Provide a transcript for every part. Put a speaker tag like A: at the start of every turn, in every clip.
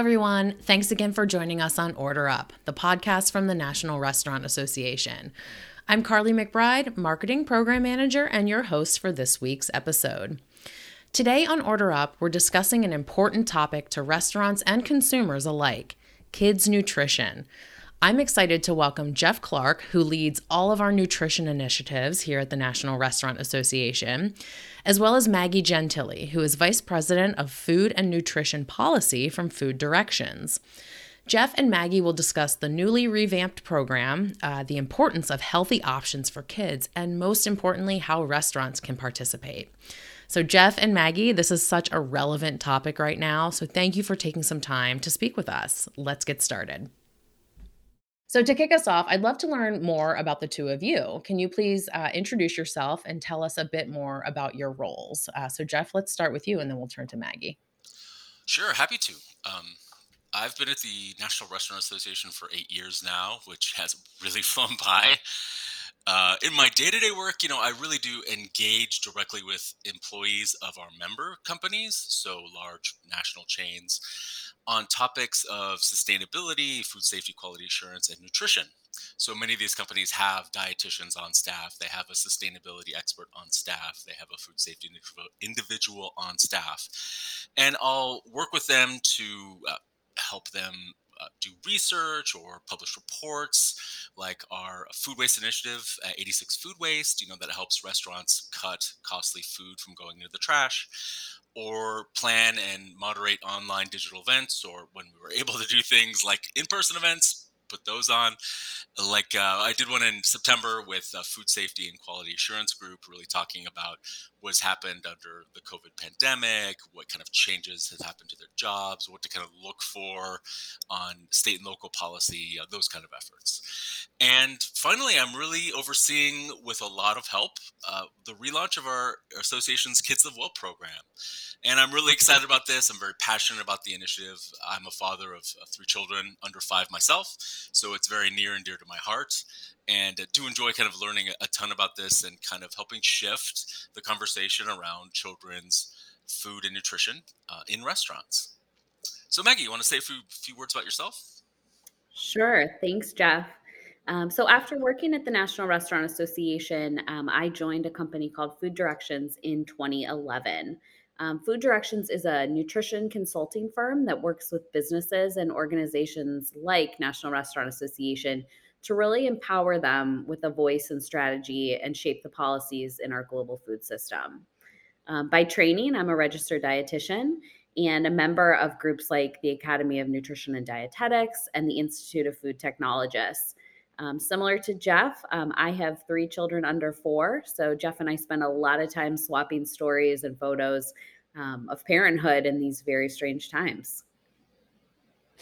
A: everyone. Thanks again for joining us on Order Up, the podcast from the National Restaurant Association. I'm Carly McBride, Marketing Program Manager, and your host for this week's episode. Today on Order Up, we're discussing an important topic to restaurants and consumers alike kids' nutrition. I'm excited to welcome Jeff Clark, who leads all of our nutrition initiatives here at the National Restaurant Association, as well as Maggie Gentili, who is Vice President of Food and Nutrition Policy from Food Directions. Jeff and Maggie will discuss the newly revamped program, uh, the importance of healthy options for kids, and most importantly, how restaurants can participate. So, Jeff and Maggie, this is such a relevant topic right now. So, thank you for taking some time to speak with us. Let's get started. So, to kick us off, I'd love to learn more about the two of you. Can you please uh, introduce yourself and tell us a bit more about your roles? Uh, so, Jeff, let's start with you and then we'll turn to Maggie.
B: Sure, happy to. Um, I've been at the National Restaurant Association for eight years now, which has really flown by. Uh, in my day-to-day work, you know, I really do engage directly with employees of our member companies, so large national chains, on topics of sustainability, food safety, quality assurance, and nutrition. So many of these companies have dietitians on staff, they have a sustainability expert on staff, they have a food safety individual on staff. And I'll work with them to uh, help them uh, do research or publish reports like our food waste initiative 86 food waste you know that helps restaurants cut costly food from going into the trash or plan and moderate online digital events or when we were able to do things like in-person events put those on. Like uh, i did one in september with uh, food safety and quality assurance group really talking about what's happened under the COVID pandemic, what kind of changes has happened to their jobs, what to kind of look for on state and local policy, uh, those kind of efforts. And finally, I'm really overseeing, with a lot of help, uh, the relaunch of our association's Kids Live Well program. And I'm really excited about this. I'm very passionate about the initiative. I'm a father of uh, three children under five myself, so it's very near and dear to my heart and uh, do enjoy kind of learning a ton about this and kind of helping shift the conversation around children's food and nutrition uh, in restaurants. So, Maggie, you want to say a few, few words about yourself?
C: Sure. Thanks, Jeff. Um, so, after working at the National Restaurant Association, um, I joined a company called Food Directions in 2011. Um, Food Directions is a nutrition consulting firm that works with businesses and organizations like National Restaurant Association to really empower them with a voice and strategy and shape the policies in our global food system. Um, by training, I'm a registered dietitian and a member of groups like the Academy of Nutrition and Dietetics and the Institute of Food Technologists. Um, similar to Jeff, um, I have three children under four. So Jeff and I spend a lot of time swapping stories and photos um, of parenthood in these very strange times.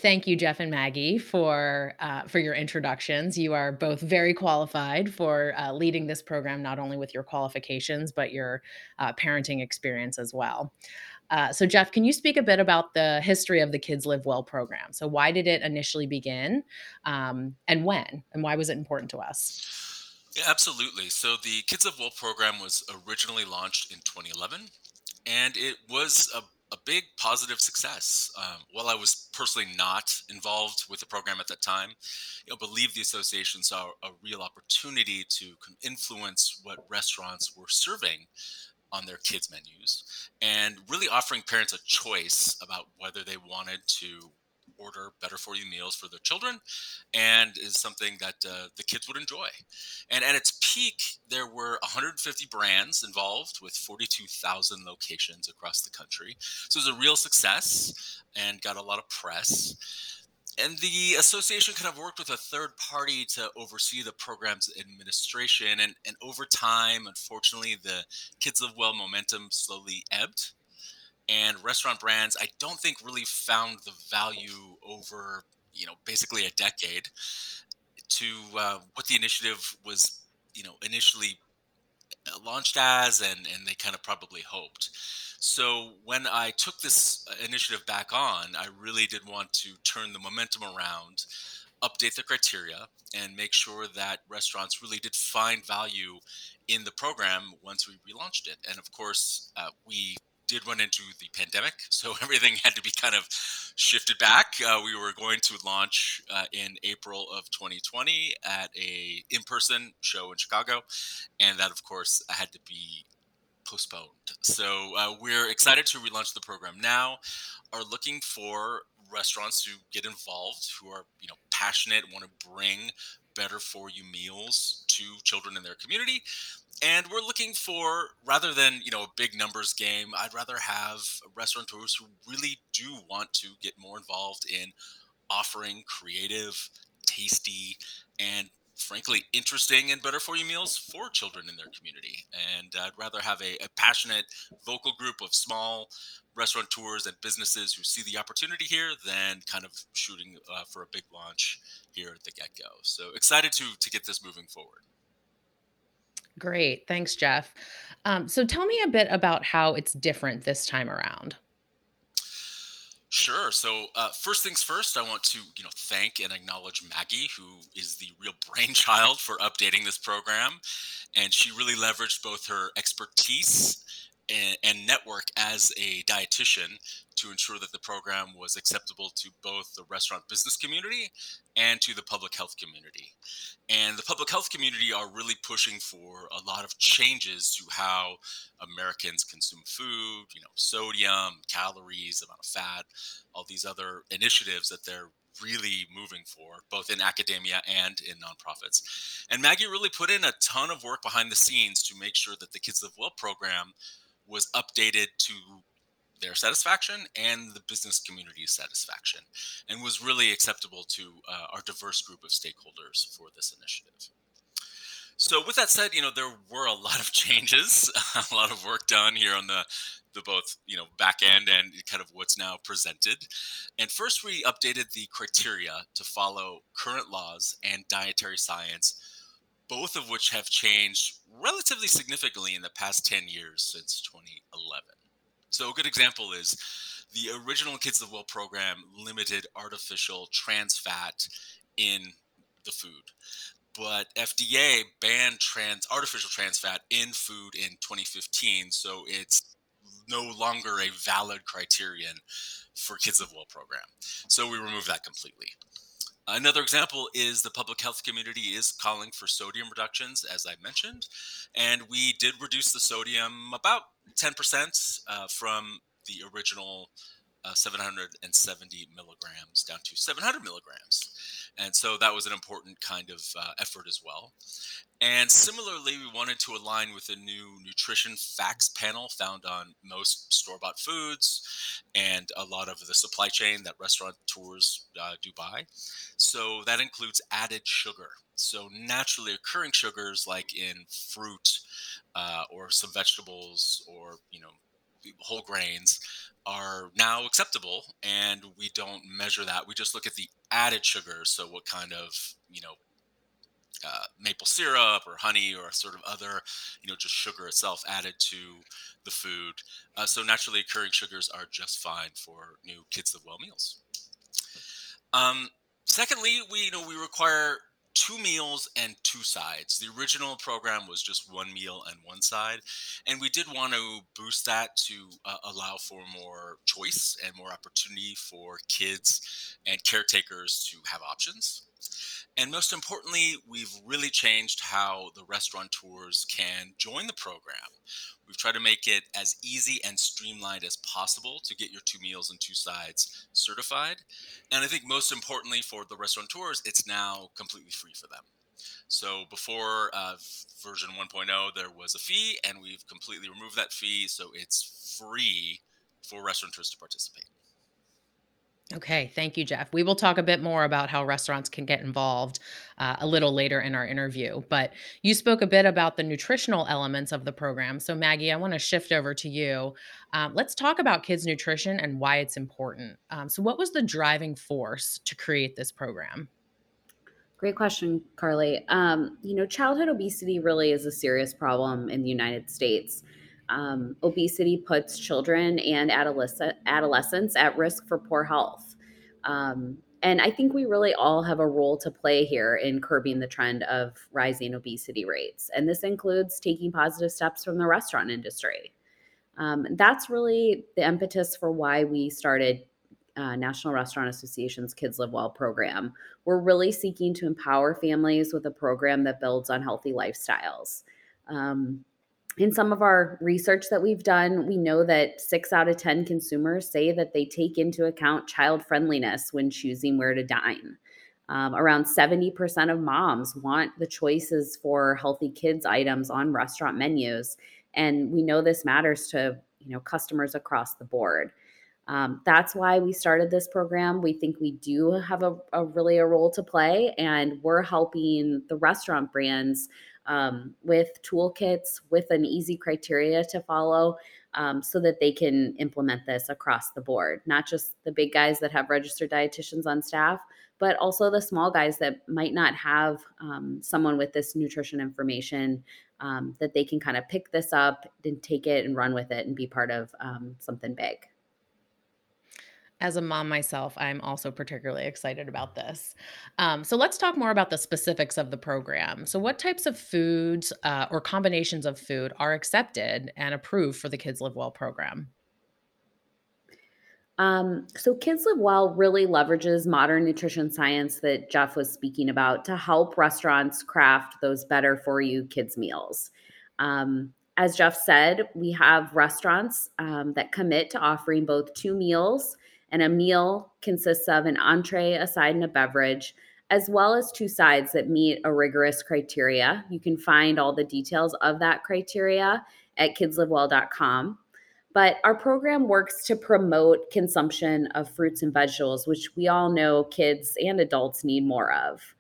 A: Thank you, Jeff and Maggie, for uh, for your introductions. You are both very qualified for uh, leading this program, not only with your qualifications but your uh, parenting experience as well. Uh, so, Jeff, can you speak a bit about the history of the Kids Live Well program? So, why did it initially begin, um, and when, and why was it important to us?
B: Yeah, absolutely. So, the Kids Live Well program was originally launched in 2011, and it was a a big positive success. Um, while I was personally not involved with the program at that time, you know, believe the association saw a real opportunity to influence what restaurants were serving on their kids' menus and really offering parents a choice about whether they wanted to order better for you meals for their children and is something that uh, the kids would enjoy. And at its peak, there were 150 brands involved with 42,000 locations across the country. So it was a real success and got a lot of press. And the association kind of worked with a third party to oversee the program's administration. And, and over time, unfortunately, the Kids Live Well momentum slowly ebbed and restaurant brands i don't think really found the value over you know basically a decade to uh, what the initiative was you know initially uh, launched as and and they kind of probably hoped. So when i took this uh, initiative back on i really did want to turn the momentum around update the criteria and make sure that restaurants really did find value in the program once we relaunched it. And of course uh, we did run into the pandemic, so everything had to be kind of shifted back. Uh, we were going to launch uh, in April of 2020 at a in-person show in Chicago, and that, of course, had to be postponed. So uh, we're excited to relaunch the program now. Are looking for restaurants to get involved who are you know passionate, want to bring better for you meals to children in their community and we're looking for rather than you know a big numbers game i'd rather have restaurateurs who really do want to get more involved in offering creative tasty and frankly interesting and better for you meals for children in their community and i'd rather have a, a passionate vocal group of small restaurateurs and businesses who see the opportunity here than kind of shooting uh, for a big launch here at the get-go so excited to to get this moving forward
A: Great. Thanks, Jeff. Um, so tell me a bit about how it's different this time around.
B: Sure. So uh, first things first, I want to you know thank and acknowledge Maggie, who is the real brainchild for updating this program, and she really leveraged both her expertise and, and network as a dietitian to ensure that the program was acceptable to both the restaurant business community and to the public health community. And the public health community are really pushing for a lot of changes to how Americans consume food, you know, sodium, calories, amount of fat, all these other initiatives that they're really moving for, both in academia and in nonprofits. And Maggie really put in a ton of work behind the scenes to make sure that the Kids Live Well program was updated to their satisfaction and the business community's satisfaction, and was really acceptable to uh, our diverse group of stakeholders for this initiative. So, with that said, you know there were a lot of changes, a lot of work done here on the the both you know back end and kind of what's now presented. And first, we updated the criteria to follow current laws and dietary science both of which have changed relatively significantly in the past 10 years since 2011. So, a good example is the original Kids Live Well program limited artificial trans fat in the food. But FDA banned trans artificial trans fat in food in 2015, so it's no longer a valid criterion for Kids Live Well program. So we removed that completely. Another example is the public health community is calling for sodium reductions, as I mentioned, and we did reduce the sodium about 10% uh, from the original uh, 770 milligrams down to 700 milligrams. And so that was an important kind of uh, effort as well. And similarly, we wanted to align with a new nutrition facts panel found on most store bought foods and a lot of the supply chain that restaurateurs uh, do buy. So that includes added sugar. So naturally occurring sugars like in fruit uh, or some vegetables or, you know, whole grains are now acceptable and we don't measure that. We just look at the added sugar so what kind of you know uh, maple syrup or honey or sort of other you know just sugar itself added to the food. Uh, so naturally occurring sugars are just fine for new Kids Live Well meals. Um, secondly we you know we require two meals and two sides. The original program was just one meal and one side. And we did want to boost that to uh, allow for more choice and more opportunity for kids and caretakers to have options. And most importantly, we've really changed how the restaurateurs can join the program. We've tried to make it as easy and streamlined as possible to get your two meals and two sides certified. And I think most importantly for the restaurateurs, it's now completely free for them. So before uh, version 1.0, there was a fee, and we've completely removed that fee. So it's free for restaurateurs to participate.
A: Okay, thank you, Jeff. We will talk a bit more about how restaurants can get involved uh, a little later in our interview. But you spoke a bit about the nutritional elements of the program. So, Maggie, I want to shift over to you. Um, let's talk about kids' nutrition and why it's important. Um, so, what was the driving force to create this program?
C: Great question, Carly. Um, you know, childhood obesity really is a serious problem in the United States um, obesity puts children and adolescent, adolescents at risk for poor health. Um, and I think we really all have a role to play here in curbing the trend of rising obesity rates. And this includes taking positive steps from the restaurant industry. Um, that's really the impetus for why we started uh, National Restaurant Association's Kids Live Well program. We're really seeking to empower families with a program that builds on healthy lifestyles. Um, in some of our research that we've done, we know that six out of 10 consumers say that they take into account child friendliness when choosing where to dine. Um, around 70% of moms want the choices for healthy kids items on restaurant menus. And we know this matters to you know customers across the board. Um, that's why we started this program. We think we do have a, a really a role to play, and we're helping the restaurant brands um, with toolkits, with an easy criteria to follow, um, so that they can implement this across the board. Not just the big guys that have registered dietitians on staff, but also the small guys that might not have um, someone with this nutrition information um, that they can kind of pick this up and take it and run with it and be part of um, something big
A: as a mom myself, I'm also particularly excited about this. Um, so let's talk more about the specifics of the program. So, what types of foods uh, or combinations of food are accepted and approved for the Kids Live Well program?
C: Um, so, Kids Live Well really leverages modern nutrition science that Jeff was speaking about to help restaurants craft those better for you kids' meals. Um, as Jeff said, we have restaurants um, that commit to offering both two meals and a meal consists of an entree, a side, and a beverage, as well as two sides that meet a rigorous criteria. You can find all the details of that criteria at kidslivewell.com. But our program works to promote consumption of fruits and vegetables, which we all know kids and adults need more of.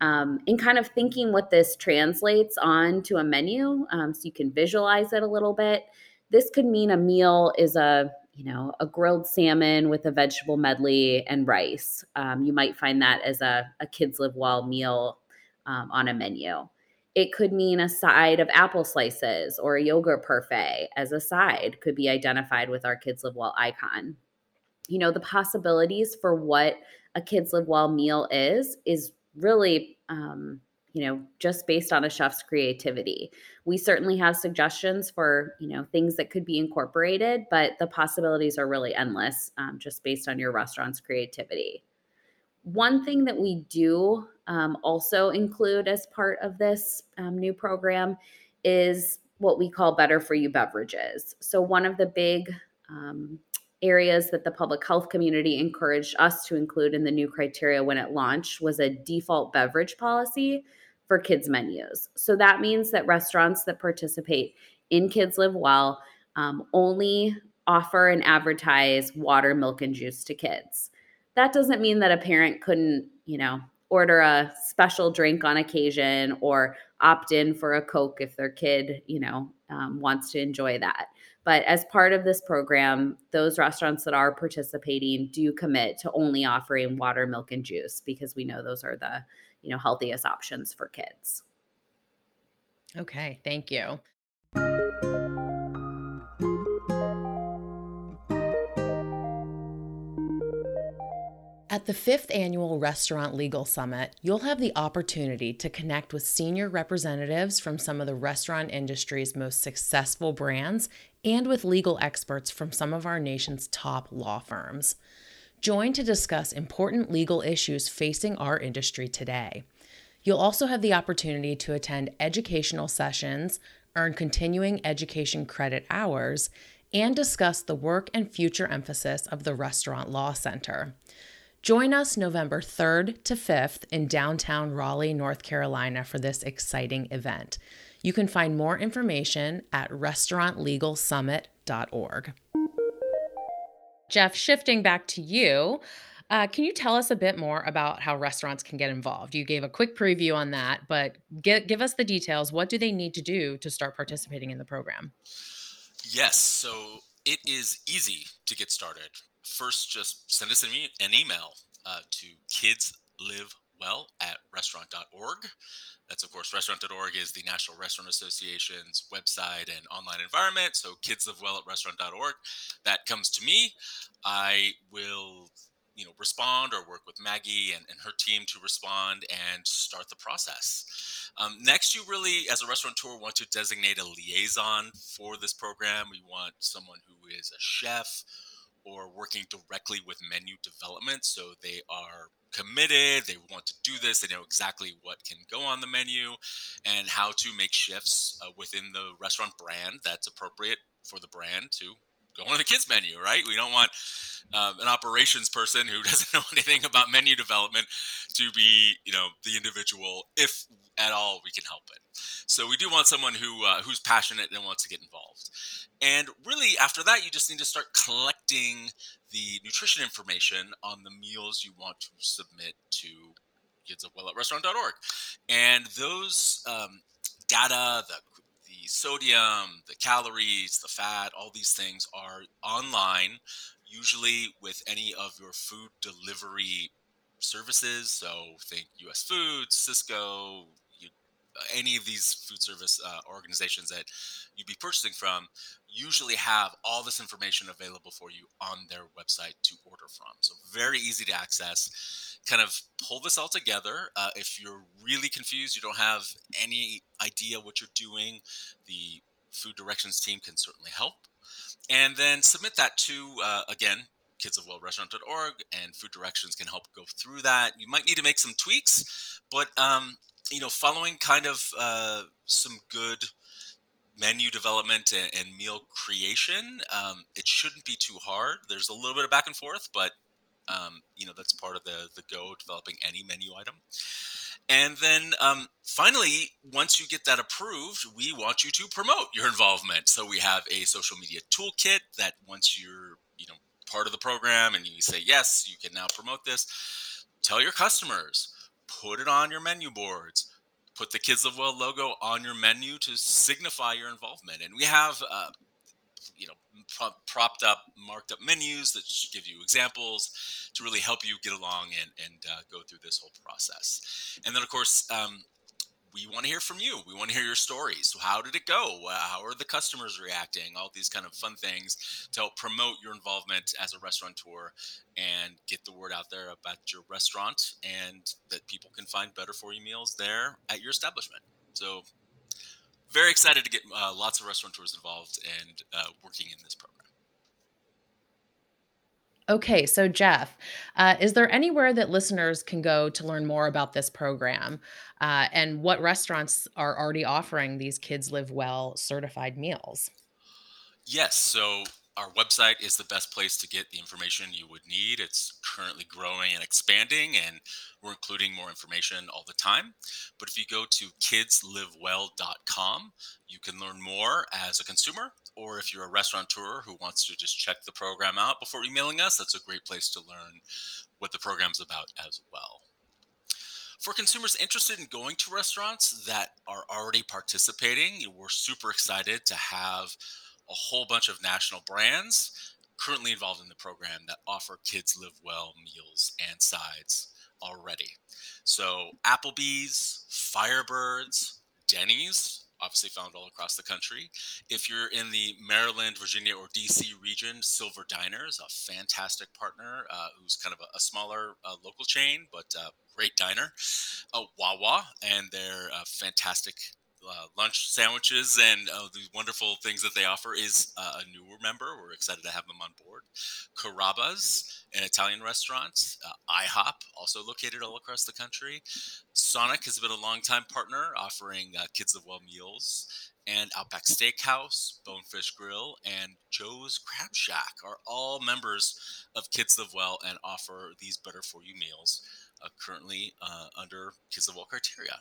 C: Um, and kind of thinking what this translates on to a menu um, so you can visualize it a little bit. This could mean a meal is a you know, a grilled salmon with a vegetable medley and rice. Um, you might find that as a, a kids live well meal um, on a menu. It could mean a side of apple slices or a yogurt parfait as a side could be identified with our kids live well icon. You know, the possibilities for what a kids live well meal is is really um, you know, just based on a chef's creativity. We certainly have suggestions for, you know, things that could be incorporated, but the possibilities are really endless um, just based on your restaurant's creativity. One thing that we do um, also include as part of this um, new program is what we call better for you beverages. So, one of the big um, areas that the public health community encouraged us to include in the new criteria when it launched was a default beverage policy for kids' menus. So that means that restaurants that participate in Kids Live Well um, only offer and advertise water, milk, and juice to kids. That doesn't mean that a parent couldn't, you know, order a special drink on occasion or opt in for a Coke if their kid, you know, um, wants to enjoy that. But as part of this program, those restaurants that are participating do commit to only offering water, milk, and juice because we know those are the you know healthiest options for kids
A: okay thank you At the fifth annual Restaurant Legal Summit, you'll have the opportunity to connect with senior representatives from some of the restaurant industry's most successful brands and with legal experts from some of our nation's top law firms. Join to discuss important legal issues facing our industry today. You'll also have the opportunity to attend educational sessions, earn continuing education credit hours, and discuss the work and future emphasis of the Restaurant Law Center. Join us November 3rd to 5th in downtown Raleigh, North Carolina for this exciting event. You can find more information at restaurantlegalsummit.org. Jeff, shifting back to you, uh, can you tell us a bit more about how restaurants can get involved? You gave a quick preview on that, but get, give us the details. What do they need to do to start participating in the program?
B: Yes, so it is easy to get started. First, just send us an, e- an email uh, to kidslivewell at restaurant.org. That's, of course, restaurant.org is the National Restaurant Association's website and online environment. So kids live well at restaurant.org. That comes to me. I will you know respond or work with Maggie and, and her team to respond and start the process. Um, next, you really, as a restaurateur, want to designate a liaison for this program. We want someone who is a chef or working directly with menu development. So they are committed, they want to do this, they know exactly what can go on the menu and how to make shifts uh, within the restaurant brand that's appropriate for the brand to go on the kids menu, right? We don't want um, an operations person who doesn't know anything about menu development to be, you know, the individual, if at all we can help it. So we do want someone who uh, who's passionate and wants to get involved. And really, after that, you just need to start collecting the nutrition information on the meals you want to submit to kids live well restaurant.org. And those um, data, the the sodium, the calories, the fat, all these things are online, usually with any of your food delivery services. So think US Foods, you, any of these food service uh, organizations that you'd be purchasing from usually have all this information available for you on their website to order from. So very easy to access. Kind of pull this all together. Uh, if you're really confused, you don't have any idea what you're doing, the food directions team can certainly help. And then submit that to, uh, again, kidslivewellrestaurant.org and food directions can help go through that. You might need to make some tweaks, but um, you know, following kind of uh, some good menu development and, and meal creation, um, it shouldn't be too hard. There's a little bit of back and forth, but um, you know that's part of the the go developing any menu item. And then um, finally, once you get that approved, we want you to promote your involvement. So we have a social media toolkit that once you're you know part of the program and you say yes, you can now promote this. Tell your customers, put it on your menu boards put the Kids Live Well logo on your menu to signify your involvement. And we have, uh, you know, pro- propped up, marked up menus that give you examples to really help you get along and, and uh, go through this whole process. And then, of course, um, we want to hear from you. We want to hear your stories. How did it go? Uh, how are the customers reacting? All these kind of fun things to help promote your involvement as a restaurateur and get the word out there about your restaurant and that people can find better for you meals there at your establishment. So, very excited to get uh, lots of restaurateurs involved and uh, working in this program.
A: Okay, so Jeff, uh, is there anywhere that listeners can go to learn more about this program? Uh, and what restaurants are already offering these Kids Live Well certified meals?
B: Yes, so our website is the best place to get the information you would need. It's currently growing and expanding, and we're including more information all the time. But if you go to kidslivewell.com, you can learn more as a consumer, or if you're a restaurateur who wants to just check the program out before emailing us, that's a great place to learn what the program's about as well. For consumers interested in going to restaurants that are already participating, we're super excited to have a whole bunch of national brands currently involved in the program that offer Kids Live Well meals and sides already. So, Applebee's, Firebirds, Denny's, obviously found all across the country. If you're in the Maryland, Virginia, or DC region, Silver Diner is a fantastic partner uh, who's kind of a, a smaller uh, local chain, but uh, great diner. Uh, Wawa and their uh, fantastic uh, lunch sandwiches and uh, the wonderful things that they offer is uh, a newer member. We're excited to have them on board. Carrabba's, an Italian restaurant. Uh, IHOP, also located all across the country. Sonic has been a long-time partner, offering uh, Kids Live Well meals. And Outback Steakhouse, Bonefish Grill, and Joe's Crab Shack are all members of Kids Live Well and offer these better for you meals uh, currently uh, under Kids Live Well criteria.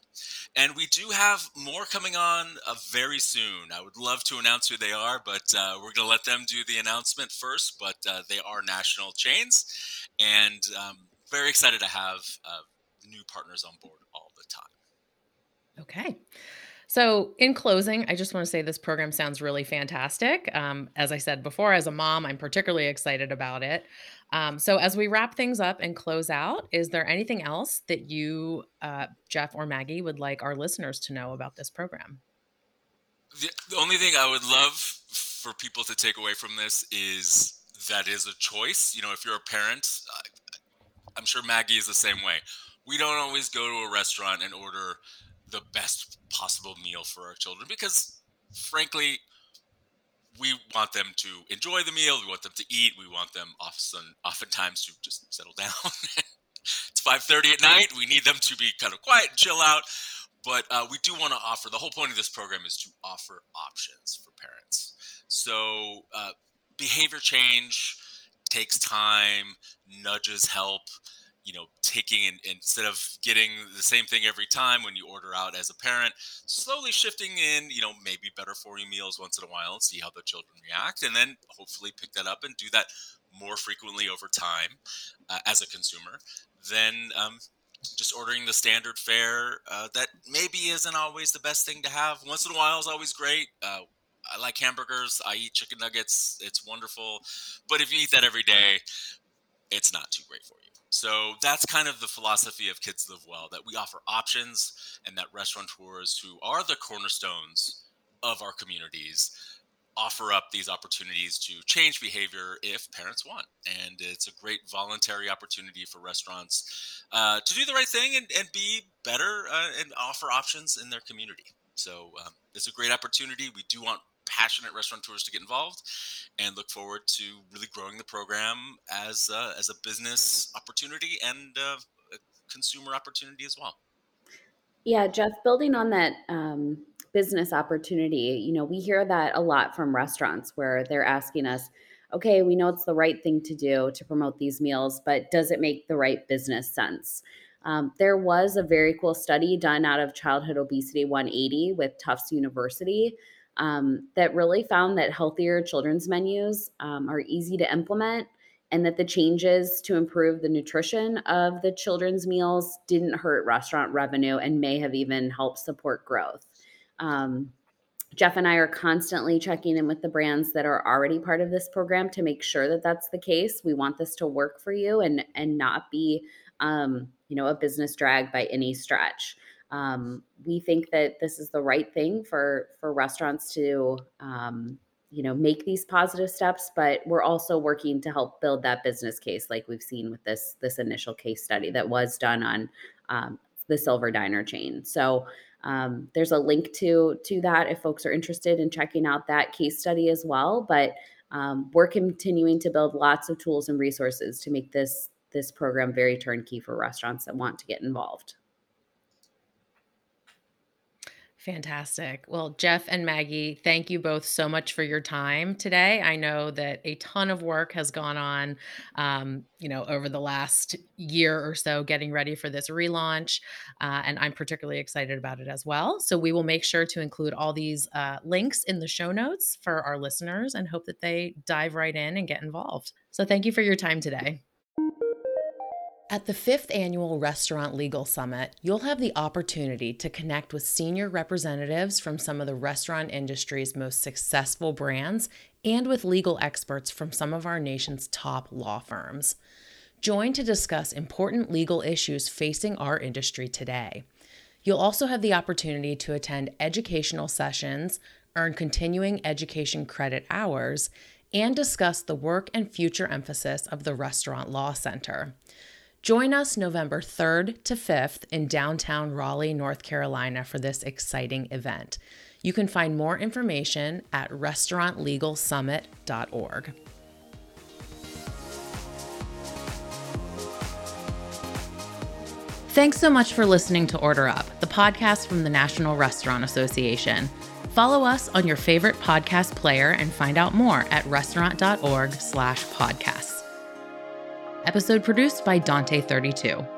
B: And we do have more coming on uh, very soon. I would love to announce who they are, but uh, we're going to let them do the announcement first. But uh, they are national chains, and um, very excited to have uh, new partners on board all the time.
A: Okay. So, in closing, I just want to say this program sounds really fantastic. Um, as I said before, as a mom, I'm particularly excited about it. Um, so, as we wrap things up and close out, is there anything else that you, uh, Jeff or Maggie, would like our listeners to know about this program?
B: The, the only thing I would love for people to take away from this is that is a choice. You know, if you're a parent, I'm sure Maggie is the same way. We don't always go to a restaurant and order the best possible meal for our children because, frankly, we want them to enjoy the meal. We want them to eat. We want them often, oftentimes to just settle down. it's 5:30 at night. We need them to be kind of quiet and chill out. But uh, we do want to offer. The whole point of this program is to offer options for parents. So uh, behavior change takes time. Nudges help you know taking and instead of getting the same thing every time when you order out as a parent slowly shifting in you know maybe better for you meals once in a while and see how the children react and then hopefully pick that up and do that more frequently over time uh, as a consumer then um, just ordering the standard fare uh, that maybe isn't always the best thing to have once in a while is always great uh, I like hamburgers. I eat chicken nuggets. It's wonderful. But if you eat that every day, it's not too great for you. So that's kind of the philosophy of Kids Live Well that we offer options and that restaurateurs who are the cornerstones of our communities offer up these opportunities to change behavior if parents want. And it's a great voluntary opportunity for restaurants uh, to do the right thing and, and be better uh, and offer options in their community. So um, it's a great opportunity. We do want passionate restaurateurs to get involved and look forward to really growing the program as as a business opportunity and uh, a consumer opportunity as well.
C: Yeah, Jeff, building on that um, business opportunity, you know, we hear that a lot from restaurants where they're asking us, okay, we know it's the right thing to do to promote these meals, but does it make the right business sense? Um, there was a very cool study done out of Childhood Obesity 180 with Tufts University um, that really found that healthier children's menus um, are easy to implement and that the changes to improve the nutrition of the children's meals didn't hurt restaurant revenue and may have even helped support growth. Um, Jeff and I are constantly checking in with the brands that are already part of this program to make sure that that's the case. We want this to work for you and and not be, um, you know, a business drag by any stretch. Um, we think that this is the right thing for for restaurants to um, you know make these positive steps but we're also working to help build that business case like we've seen with this this initial case study that was done on um, the silver diner chain. So um, there's a link to to that if folks are interested in checking out that case study as well but um, we're continuing to build lots of tools and resources to make this this program very turnkey for restaurants that want to get involved
A: Fantastic. Well, Jeff and Maggie, thank you both so much for your time today. I know that a ton of work has gone on, um, you know, over the last year or so getting ready for this relaunch, uh, and I'm particularly excited about it as well. So we will make sure to include all these uh, links in the show notes for our listeners and hope that they dive right in and get involved. So thank you for your time today. At the fifth annual Restaurant Legal Summit, you'll have the opportunity to connect with senior representatives from some of the restaurant industry's most successful brands and with legal experts from some of our nation's top law firms. Join to discuss important legal issues facing our industry today. You'll also have the opportunity to attend educational sessions, earn continuing education credit hours, and discuss the work and future emphasis of the Restaurant Law Center. Join us November 3rd to 5th in downtown Raleigh, North Carolina for this exciting event. You can find more information at restaurantlegalsummit.org. Thanks so much for listening to Order Up, the podcast from the National Restaurant Association. Follow us on your favorite podcast player and find out more at restaurant.org/podcasts. Episode produced by Dante32.